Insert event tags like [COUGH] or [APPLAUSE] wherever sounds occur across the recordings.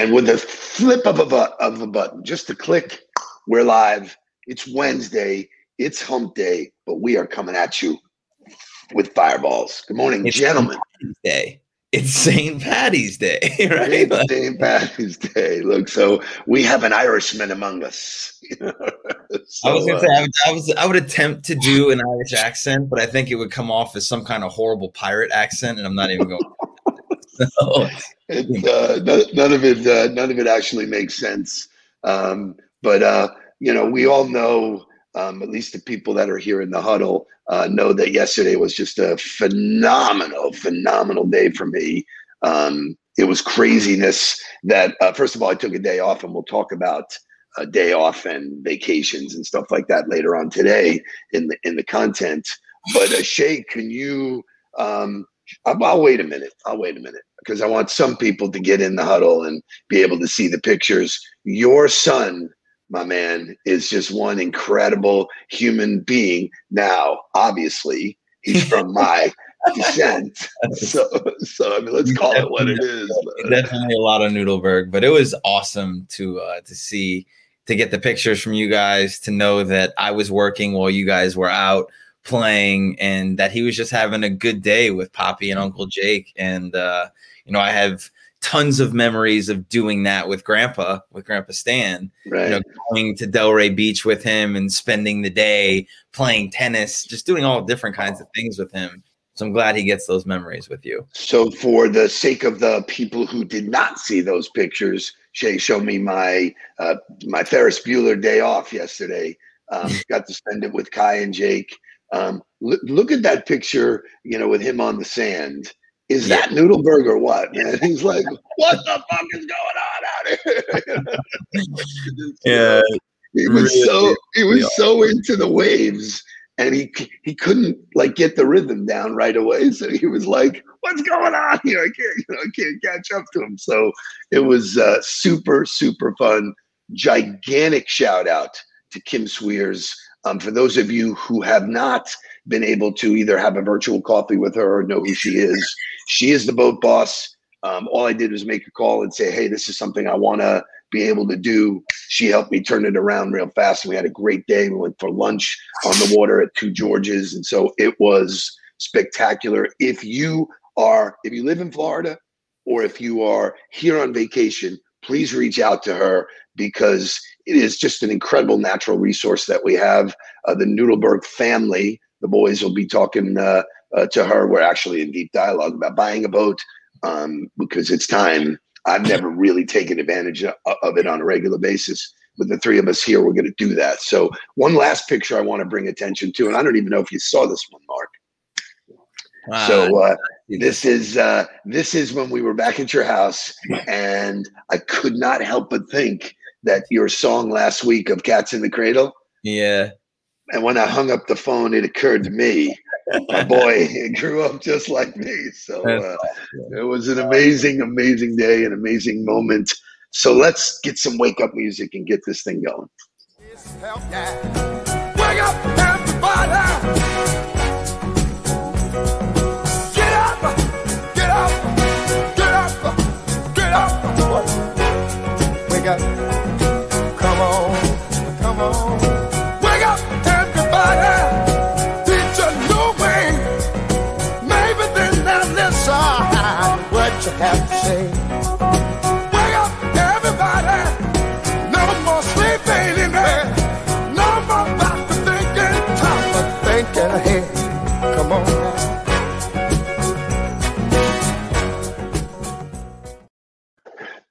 And with a flip of a, bu- of a button, just a click, we're live. It's Wednesday. It's hump day, but we are coming at you with fireballs. Good morning, It's gentlemen. Day. It's St. Patty's Day, [LAUGHS] right? It's St. Patty's Day. Look, so we have an Irishman among us. [LAUGHS] I was gonna uh, say I would, I was I would attempt to do an Irish accent, but I think it would come off as some kind of horrible pirate accent, and I'm not even going. [LAUGHS] [LAUGHS] it, uh, none, none of it uh, none of it actually makes sense. Um, but uh, you know we all know um, at least the people that are here in the huddle uh, know that yesterday was just a phenomenal phenomenal day for me. Um, it was craziness that uh, first of all i took a day off and we'll talk about a day off and vacations and stuff like that later on today in the in the content. But uh, shay can you um, I'll, I'll wait a minute i'll wait a minute because I want some people to get in the huddle and be able to see the pictures. Your son, my man, is just one incredible human being. Now, obviously, he's from [LAUGHS] my descent. So, so I mean, let's call it what it is. definitely a lot of Noodleberg, but it was awesome to uh, to see to get the pictures from you guys to know that I was working while you guys were out playing and that he was just having a good day with Poppy and Uncle Jake and uh, you know I have tons of memories of doing that with Grandpa with Grandpa Stan Right. you know, going to Delray Beach with him and spending the day playing tennis, just doing all different kinds of things with him. So I'm glad he gets those memories with you. So, for the sake of the people who did not see those pictures, Shay showed me my uh, my Ferris Bueller day off yesterday. Um, [LAUGHS] got to spend it with Kai and Jake. Um, look, look at that picture, you know, with him on the sand. Is Yeah. that Noodleberg or what? Man, [LAUGHS] he's like, what the fuck is going on out here? [LAUGHS] yeah. he was Really, so he was really so into the waves and he he couldn't like get the rhythm down right away so he was like what's going on here i can't you know i can't catch up to him so it was uh, super super fun gigantic shout out to kim swears um, for those of you who have not been able to either have a virtual coffee with her or know who she is she is the boat boss um, all i did was make a call and say hey this is something i want to be able to do she helped me turn it around real fast. We had a great day. We went for lunch on the water at Two Georges. And so it was spectacular. If you are, if you live in Florida or if you are here on vacation, please reach out to her because it is just an incredible natural resource that we have. Uh, the Noodleberg family, the boys will be talking uh, uh, to her. We're actually in deep dialogue about buying a boat um, because it's time. I've never really taken advantage of, it on a regular basis. With the three of us here, we're going to do that. So, one last picture I want to bring attention to, and I don't even know if you saw this one, Mark. Wow. So, uh, this is uh, this is when we were back at your house, and I could not help but think that your song last week of "Cats in the Cradle." yeah. And when I hung up the phone, it occurred to me, my [LAUGHS] boy grew up just like me. So uh, it was an amazing, amazing day, an amazing moment. So let's get some wake up music and get this thing going. Wake up, come on, come on. Wake up, everybody! Teach a new way. Maybe then they'll listen what you have to say.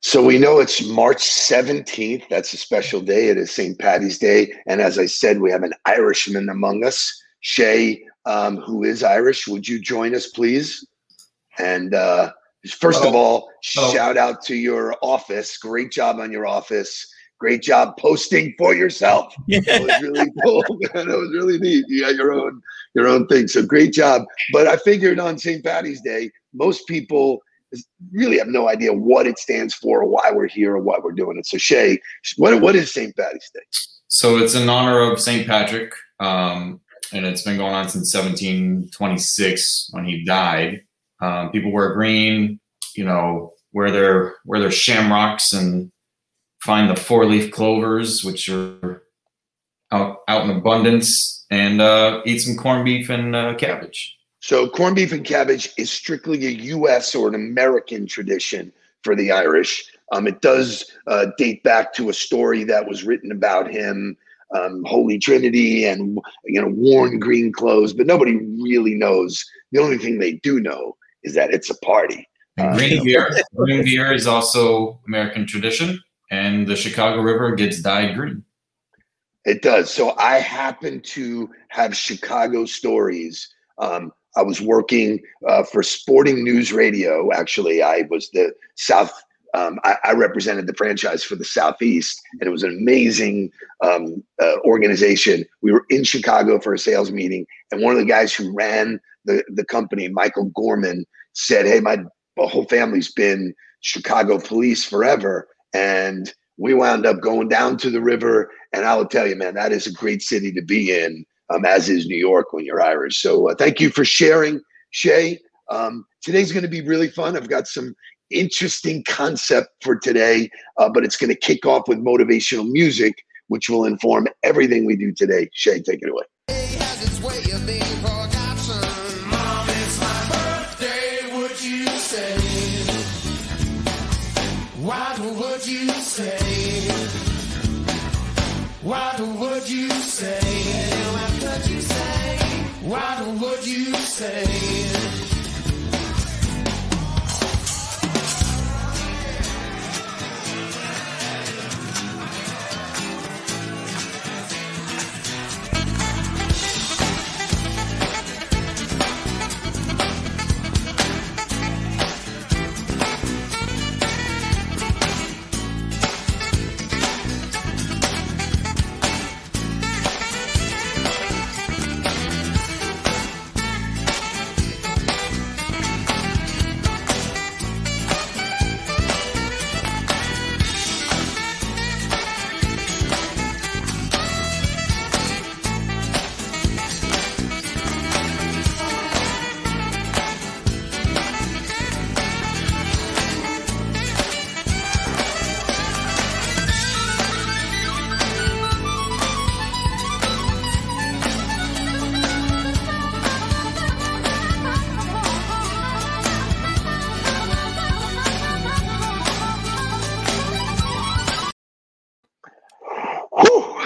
So we know it's March 17th. That's a special day. It is St. Patty's Day. And as I said, we have an Irishman among us. Shay, um, who is Irish, would you join us, please? And uh, first of all, Oh. shout out to your office. Great job on your office. Great job posting for yourself. [LAUGHS] It was really cool, [LAUGHS] man. It was really neat. You got your own your own thing. So great job. But I figured on St. Patty's Day, most people really have no idea what it stands for, or why we're here, or why we're doing it. So Shay, what what is St. Patty's Day? So it's in honor of St. Patrick, um, and it's been going on since 1726 when he died. Um, people wear green, you know, where there where there's shamrocks and find the four leaf clovers, which are out out in abundance, and uh, eat some corned beef and uh, cabbage. So corned beef and cabbage is strictly a U.S. or an American tradition for the Irish. Um, it does uh, date back to a story that was written about him, um, Holy Trinity, and you know, worn green clothes. But nobody really knows. The only thing they do know is that it's a party. And Uh, green beer, green beer is also American tradition, and the Chicago River gets dyed green. It does. So I happen to have Chicago stories. Um, I was working uh, for Sporting News Radio. Actually, I was the South. Um, I, I represented the franchise for the Southeast, and it was an amazing um, uh, organization. We were in Chicago for a sales meeting, and one of the guys who ran the the company, Michael Gorman, said, "Hey, my whole family's been Chicago police forever, and we wound up going down to the river and I will tell you, man, that is a great city to be in, um, as is New York when you're Irish. So uh, thank you for sharing, Shay. Um, today's going to be really fun. I've got some interesting concept for today, uh, but it's going to kick off with motivational music, which will inform everything we do today. Shay, take it away.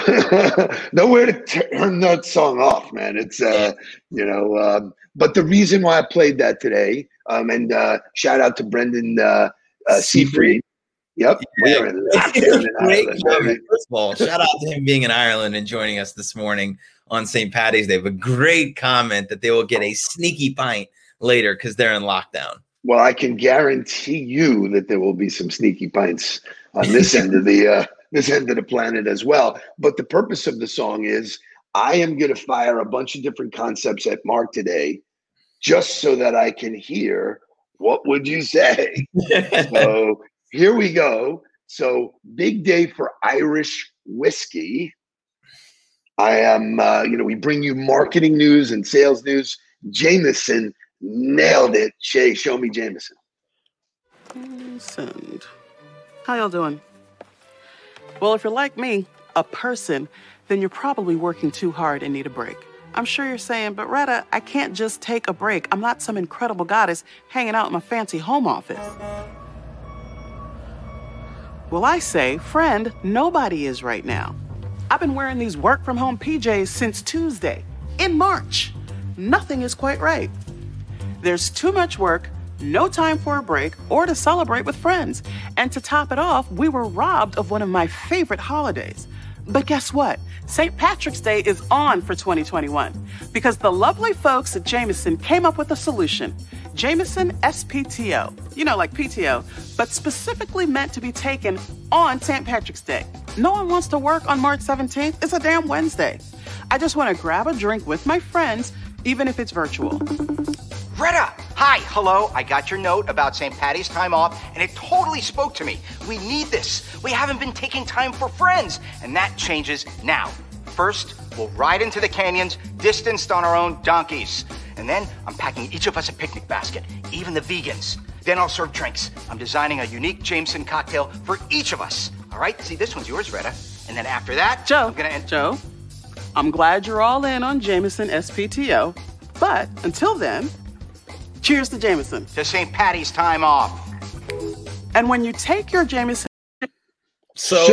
[LAUGHS] Nowhere to turn that song off, man. It's uh, you know, um, but the reason why I played that today, um, and uh, shout out to Brendan uh, uh, Seafried. Yep, Yeah. we're in [LAUGHS] lockdown in Great Ireland. First of all, shout out to him being in Ireland and joining us this morning on St. Patty's Day. But a great comment that they will get a sneaky pint later because they're in lockdown. Well, I can guarantee you that there will be some sneaky pints on this end of the uh, this end of the planet as well. But the purpose of the song is I am going to fire a bunch of different concepts at Mark today, just so that I can hear what would you say. [LAUGHS] so here we go. So big day for Irish whiskey. I am, uh, you know, we bring you marketing news and sales news. Jameson nailed it. Shay, show me Jameson. Send. How y'all doing? Well, if you're like me, a person, then you're probably working too hard and need a break. I'm sure you're saying, but Retta, I can't just take a break. I'm not some incredible goddess hanging out in my fancy home office. Well, I say, friend, nobody is right now. I've been wearing these work from home PJs since Tuesday, in March. Nothing is quite right. There's too much work, no time for a break, or to celebrate with friends. And to top it off, we were robbed of one of my favorite holidays. But guess what? St. Patrick's Day is on for 2021 because the lovely folks at Jameson came up with a solution. Jameson SPTO, you know, like PTO, but specifically meant to be taken on St. Patrick's Day. No one wants to work on March 17th. It's a damn Wednesday. I just want to grab a drink with my friends, even if it's virtual. Greta! Hi, hello. I got your note about St. Patty's time off, and it totally spoke to me. We need this. We haven't been taking time for friends, and that changes now. First, we'll ride into the canyons, distanced on our own donkeys. And then I'm packing each of us a picnic basket, even the vegans. Then I'll serve drinks. I'm designing a unique Jameson cocktail for each of us. All right? See, this one's yours, Retta. And then after that, Joe, I'm gonna end. Joe, I'm glad you're all in on Jameson SPTO, but until then, cheers to Jameson. to St. Patty's time off. And when you take your Jameson, So,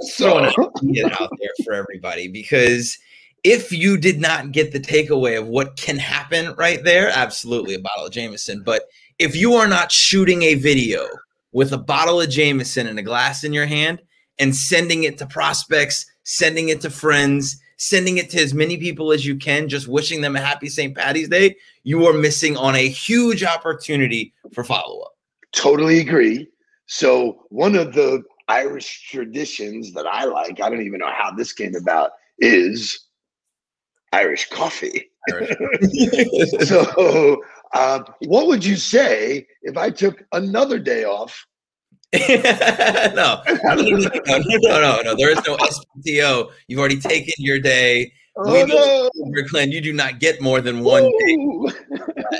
So, throwing so [LAUGHS] it out there for everybody because if you did not get the takeaway of what can happen right there, absolutely a bottle of Jameson. But if you are not shooting a video with a bottle of Jameson and a glass in your hand and sending it to prospects, sending it to friends, sending it to as many people as you can, just wishing them a happy St. Patty's Day, you are missing on a huge opportunity for follow up. totally agree. So one of the Irish traditions that I like, I don't even know how this came about, is Irish coffee. So, um, what would you say if I took another day off? no, no, no, no, no, no, no. There is no SPTO. You've already taken your day. Oh no! Glenn, you do not get more than one day [LAUGHS]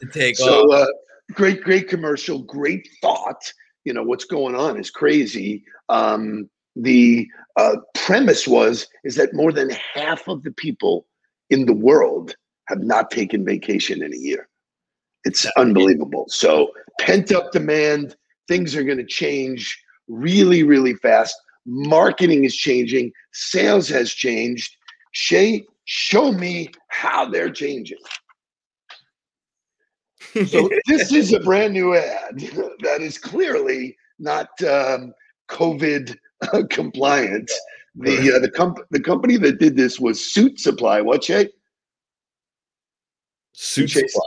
to take So, off. uh, great, great commercial, great thought. You know what's going on is crazy. Um, the uh, premise was is that more than half of the people in the world have not taken vacation in a year. It's unbelievable. So pent up demand, things are going to change really, really fast. Marketing is changing, sales has changed. Shay, show me how they're changing. So [LAUGHS] this is a brand new ad that is clearly not um, COVID uh, compliant. The uh, the comp- the company that did this was Suit Supply. What Shay? Suit Chase- supply.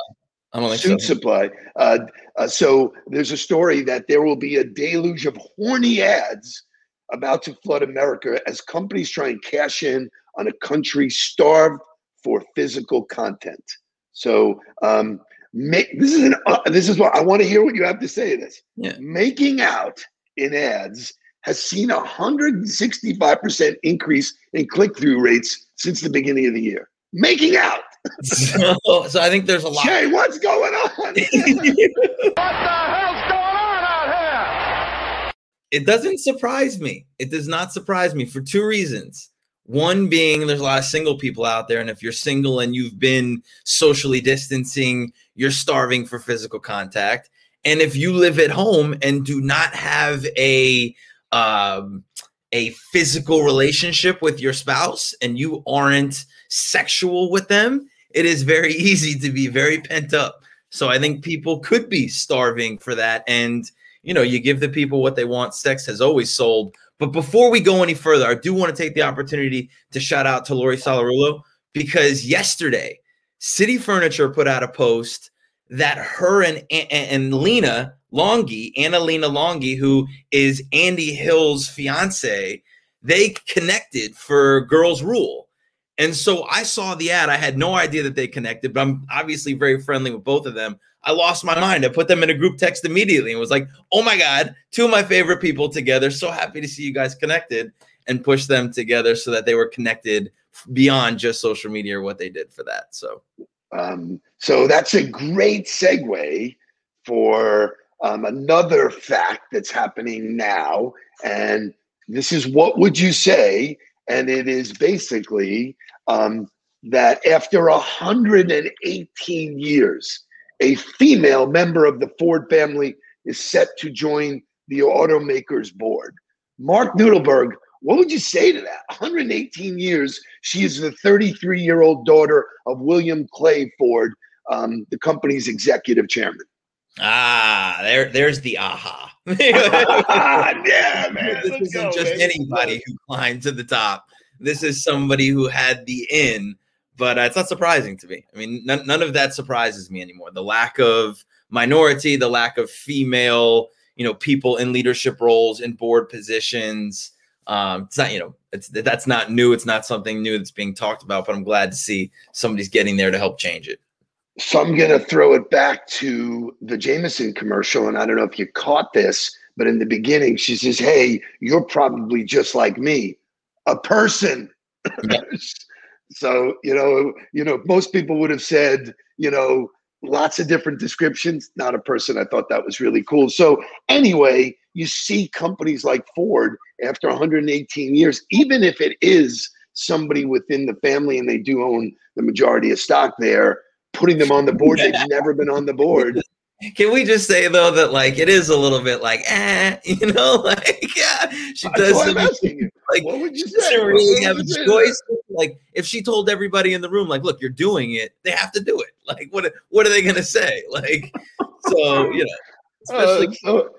I don't think Suit so. Supply. Uh, uh, so there's a story that there will be a deluge of horny ads about to flood America as companies try and cash in on a country starved for physical content. So um, make this is an uh, this is what I want to hear what you have to say to this. Yeah. Making out in ads has seen a 165% increase in click-through rates since the beginning of the year. Making out. [LAUGHS] so, so I think there's a lot. Jay, what's going on? [LAUGHS] What the hell's going on out here? It doesn't surprise me. It does not surprise me for two reasons. One being there's a lot of single people out there, and if you're single and you've been socially distancing, you're starving for physical contact. And if you live at home and do not have a um, a physical relationship with your spouse and you aren't sexual with them, it is very [LAUGHS] easy to be very pent up. So I think people could be starving for that. And you know, you give the people what they want. Sex has always sold. But before we go any further, I do want to take the opportunity to shout out to Lori Salarulo because yesterday, City Furniture put out a post that her and and, and Lena Longi, Anna Lena Longy, who is Andy Hill's fiance, they connected for Girls Rule. And so I saw the ad. I had no idea that they connected, but I'm obviously very friendly with both of them. I lost my mind. I put them in a group text immediately and was like, oh my God, two of my favorite people together. So happy to see you guys connected and push them together so that they were connected beyond just social media or what they did for that. So Um, so that's a great segue for um, another fact that's happening now. And this is what would you say? And it is basically um, that after 118 years, a female member of the Ford family is set to join the automaker's board. Mark Noodleberg, what would you say to that? 118 years. She is the 33 year old daughter of William Clay Ford, um, the company's executive chairman. ah, there, there's the aha. [LAUGHS] [LAUGHS] yeah, man. this Let's isn't go, just baby. anybody who climbed to the top. This is somebody who had the in, but uh, it's not surprising to me. I mean, none, none of that surprises me anymore. The lack of minority, the lack of female, you know, people in leadership roles in board positions. Um, it's not, you know, it's that's not new. It's not something new that's being talked about. But I'm glad to see somebody's getting there to help change it. So I'm going to throw it back to the Jameson commercial. And I don't know if you caught this, but in the beginning, she says, Hey, you're probably just like me, a person. [LAUGHS] so, you know, you know, most people would have said, you know, lots of different descriptions. Not a person. I thought that was really cool. So anyway, you see companies like Ford after 118 years, even if it is somebody within the family and they do own the majority of stock there, putting them on the board. They've never been on the board. [LAUGHS] Can we just say though that like it is a little bit like eh, you know, [LAUGHS] like yeah, she does. some- [LAUGHS] like What would you she say? really have a choice. Like if she told everybody in the room, like, look, you're doing it, they have to do it. [LAUGHS] Like what what are they gonna say? Like so, you know, especially Uh, so,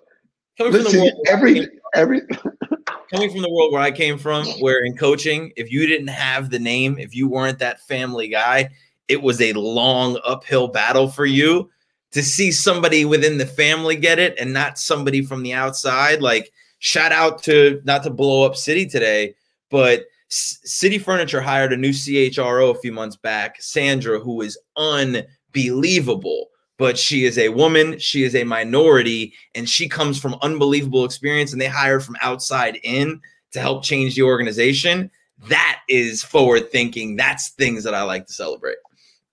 coming from the world every every coming from the world where I came from, where in coaching, if you didn't have the name, if you weren't that family guy, it was a long uphill battle for you to see somebody within the family get it and not somebody from the outside. Like, shout out to not to blow up City today, but C- City Furniture hired a new CHRO a few months back, Sandra, who is unbelievable. But she is a woman, she is a minority, and she comes from unbelievable experience. And they hired from outside in to help change the organization. That is forward thinking. That's things that I like to celebrate.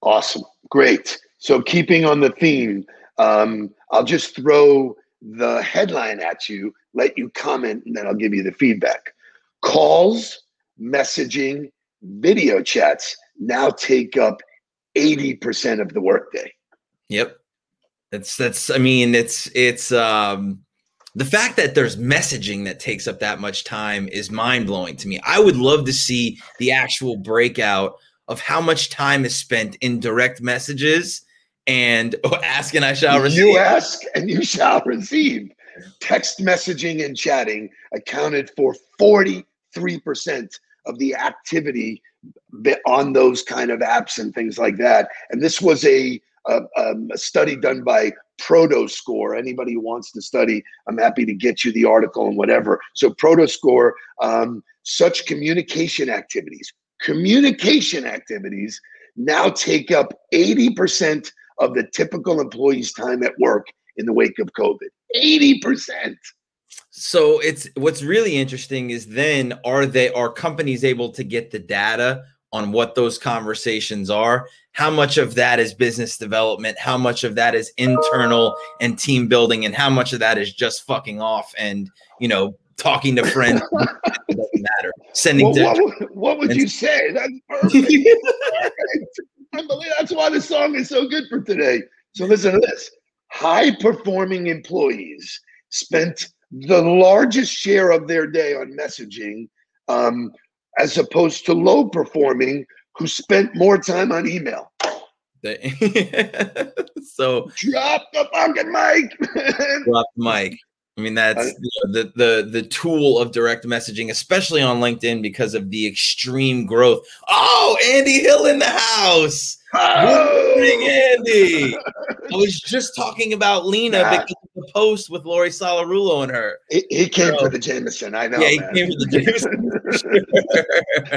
Awesome. Great. So keeping on the theme, um, I'll just throw the headline at you, let you comment, and then I'll give you the feedback. Calls, messaging, video chats now take up 80% of the workday. Yep. That's that's I mean, it's it's um the fact that there's messaging that takes up that much time is mind blowing to me. I would love to see the actual breakout of how much time is spent in direct messages and oh, [LAUGHS] ask and I shall receive. You ask and you shall receive. Text messaging and chatting accounted for 43% of the activity on those kind of apps and things like that. And this was a, a, um, a study done by Prodoscore. Anybody who wants to study, I'm happy to get you the article and whatever. So, Prodoscore, um, such communication activities, communication activities now take up 80% of the typical employee's time at work in the wake of COVID. 80%. So it's what's really interesting is then are they are companies able to get the data on what those conversations are? How much of that is business development? How much of that is internal and team building? And how much of that is just fucking off and you know talking to friends? [LAUGHS] doesn't matter. Sending Well, what, would- what would you say? That's [LAUGHS] perfect. Perfect. Unbelievable. That's why the song is so good for today. So listen to this. High performing employees spent the largest share of their day on messaging um, as opposed to low performing who spent more time on email. [LAUGHS] so Drop the fucking mic. man. drop the mic. I mean, that's you know, the the the tool of direct messaging, especially on LinkedIn, because of the extreme growth. Oh, Andy Hill in the house. Good morning, oh! Andy. [LAUGHS] I was just talking about Lena because of the post with Lori Salarulo and her. He, he came Bro. for the Jameson. I know. yeah, he man. came with the Jameson.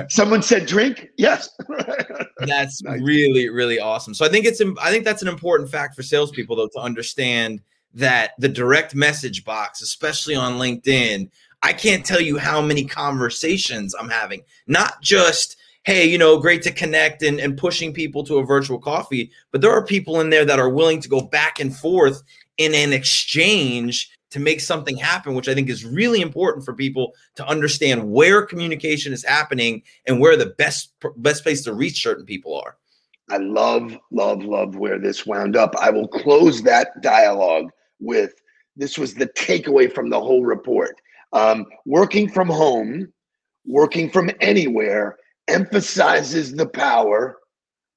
[LAUGHS] Someone said drink. Yes. [LAUGHS] that's Nice. really really awesome so i think it's i think that's an important fact for salespeople though to understand that the direct message box especially on linkedin i can't tell you how many conversations i'm having not just hey you know great to connect and, and pushing people to a virtual coffee but there are people in there that are willing to go back and forth in an exchange to make something happen which i think is really important for people to understand where communication is happening and where the best best place to reach certain people are. I love, love, love where this wound up. I will close that dialogue with this was the takeaway from the whole report. Um, working from home, working from anywhere emphasizes the power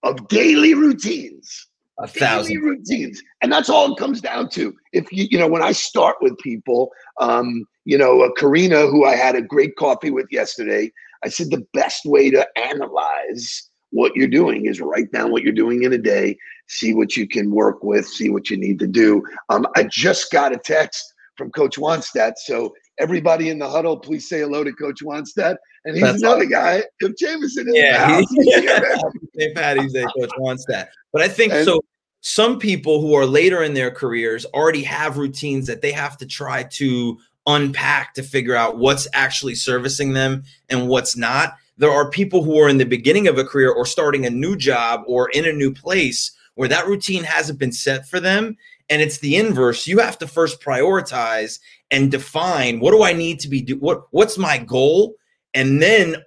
of daily routines. A daily thousand. routines and that's all it comes down to if you you know when i start with people um you know uh, karina who i had a great coffee with yesterday i said the best way to analyze what you're doing is write down what you're doing in a day see what you can work with see what you need to do um, i just got a text from coach Wannstedt. so everybody in the huddle please say hello to coach Wannstedt. and he's That's another guy if jameson in Yeah, the he- house St. Patty's Day coach Wannstedt. But I think And- so. Some people who are later in their careers already have routines that they have to try to unpack to figure out what's actually servicing them and what's not. There are people who are in the beginning of a career or starting a new job or in a new place where that routine hasn't been set for them. And it's the inverse. You have to first prioritize and define what do I need to be do what what's my goal and then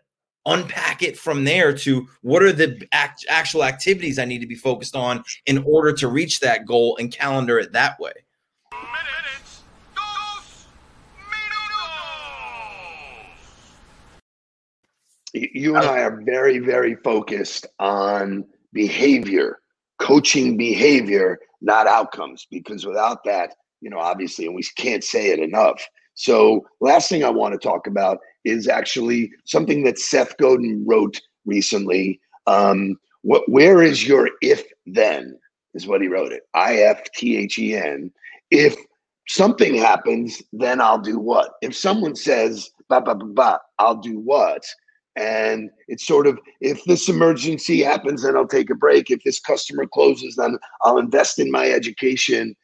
unpack it from there to what are the act, actual activities I need to be focused on in order to reach that goal and calendar it that way. You and I are very, very focused on behavior, coaching behavior, not outcomes, because without that, you know, obviously, and we can't say it enough. So, last thing I want to talk about is actually something that Seth Godin wrote recently. Um, what, where is your if then? Is what he wrote it. I F T H E N. If something happens, then I'll do what? If someone says, ba, ba, ba, ba, I'll do what? And it's sort of if this emergency happens, then I'll take a break. If this customer closes, then I'll invest in my education.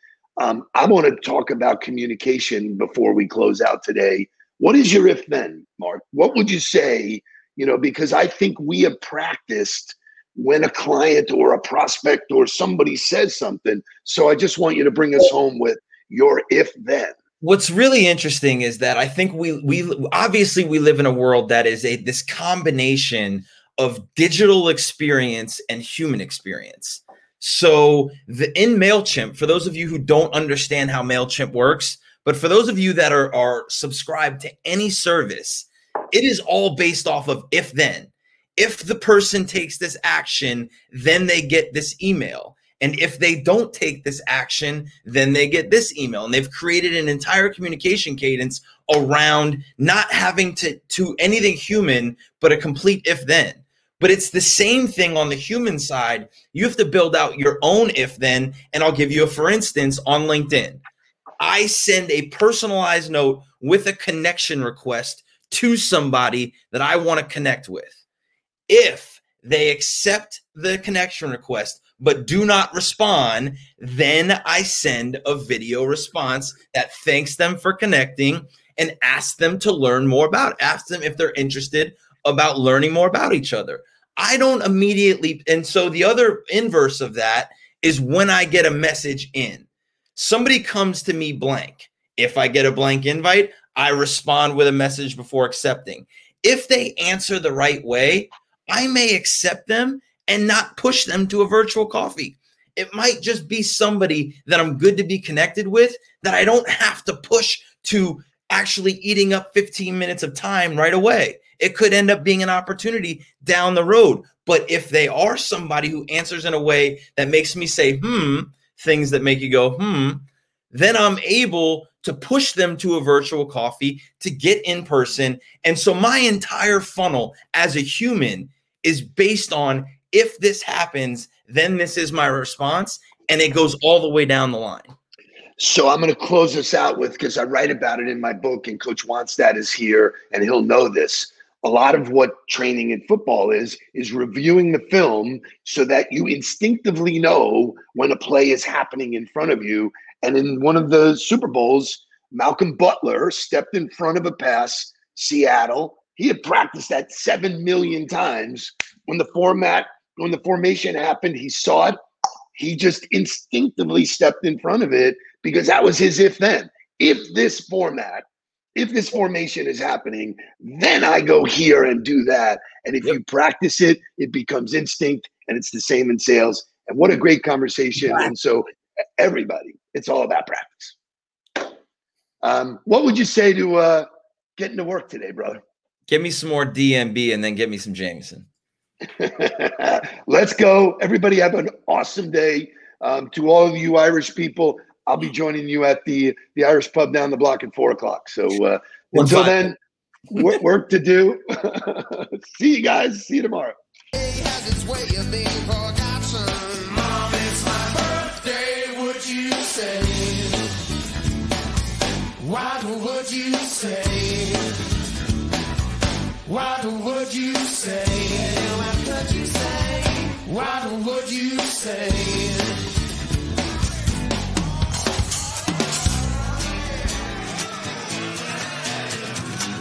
Um, I want to talk about communication before we close out today. What is your if then, Mark? What would you say? You know, because I think we have practiced when a client or a prospect or somebody says something. So I just want you to bring us home with your if then what's really interesting is that I think we we obviously we live in a world that is a this combination of digital experience and human experience. So the in Mailchimp, for those of you who don't understand how Mailchimp works, but for those of you that are are subscribed to any service, it is all based off of if then. If the person takes this action, then they get this email. And if they don't take this action, then they get this email. And they've created an entire communication cadence around not having to to anything human, but a complete if then. But it's the same thing on the human side. You have to build out your own if then. And I'll give you a for instance on LinkedIn. I send a personalized note with a connection request to somebody that I want to connect with. If they accept the connection request, but do not respond, then I send a video response that thanks them for connecting and ask them to learn more about. Ask them if they're interested about learning more about each other. I don't immediately, and so the other inverse of that is when I get a message in. Somebody comes to me blank. If I get a blank invite, I respond with a message before accepting. If they answer the right way, I may accept them and not push them to a virtual coffee. It might just be somebody that I'm good to be connected with that I don't have to push to actually eating up 15 minutes of time right away. It could end up being an opportunity down the road. But if they are somebody who answers in a way that makes me say, hmm, things that make you go, hmm, then I'm able to push them to a virtual coffee to get in person. And so my entire funnel as a human is based on if this happens, then this is my response. And it goes all the way down the line. So I'm going to close this out with because I write about it in my book, and Coach Wannstedt is here, and he'll know this. A lot of what training in football is is reviewing the film so that you instinctively know when a play is happening in front of you. And in one of the Super Bowls, Malcolm Butler stepped in front of a pass, Seattle. He had practiced that seven million times. When the format when the formation happened, he saw it. He just instinctively stepped in front of it because that was his if then. If this format, if this formation is happening, then I go here and do that. And if yep. you practice it, it becomes instinct and it's the same in sales. And what a great conversation. And so, everybody, it's all about practice. Um, what would you say to uh, getting to work today, brother? Give me some more DMB and then get me some Jameson. [LAUGHS] Let's go. Everybody have an awesome day. Um, to all of you Irish people, I'll be joining you at the the Irish pub down the block at four o'clock. So uh, until then, work, work to do. [LAUGHS] See you guys. See you tomorrow. What would you say? What would you say? What would you say?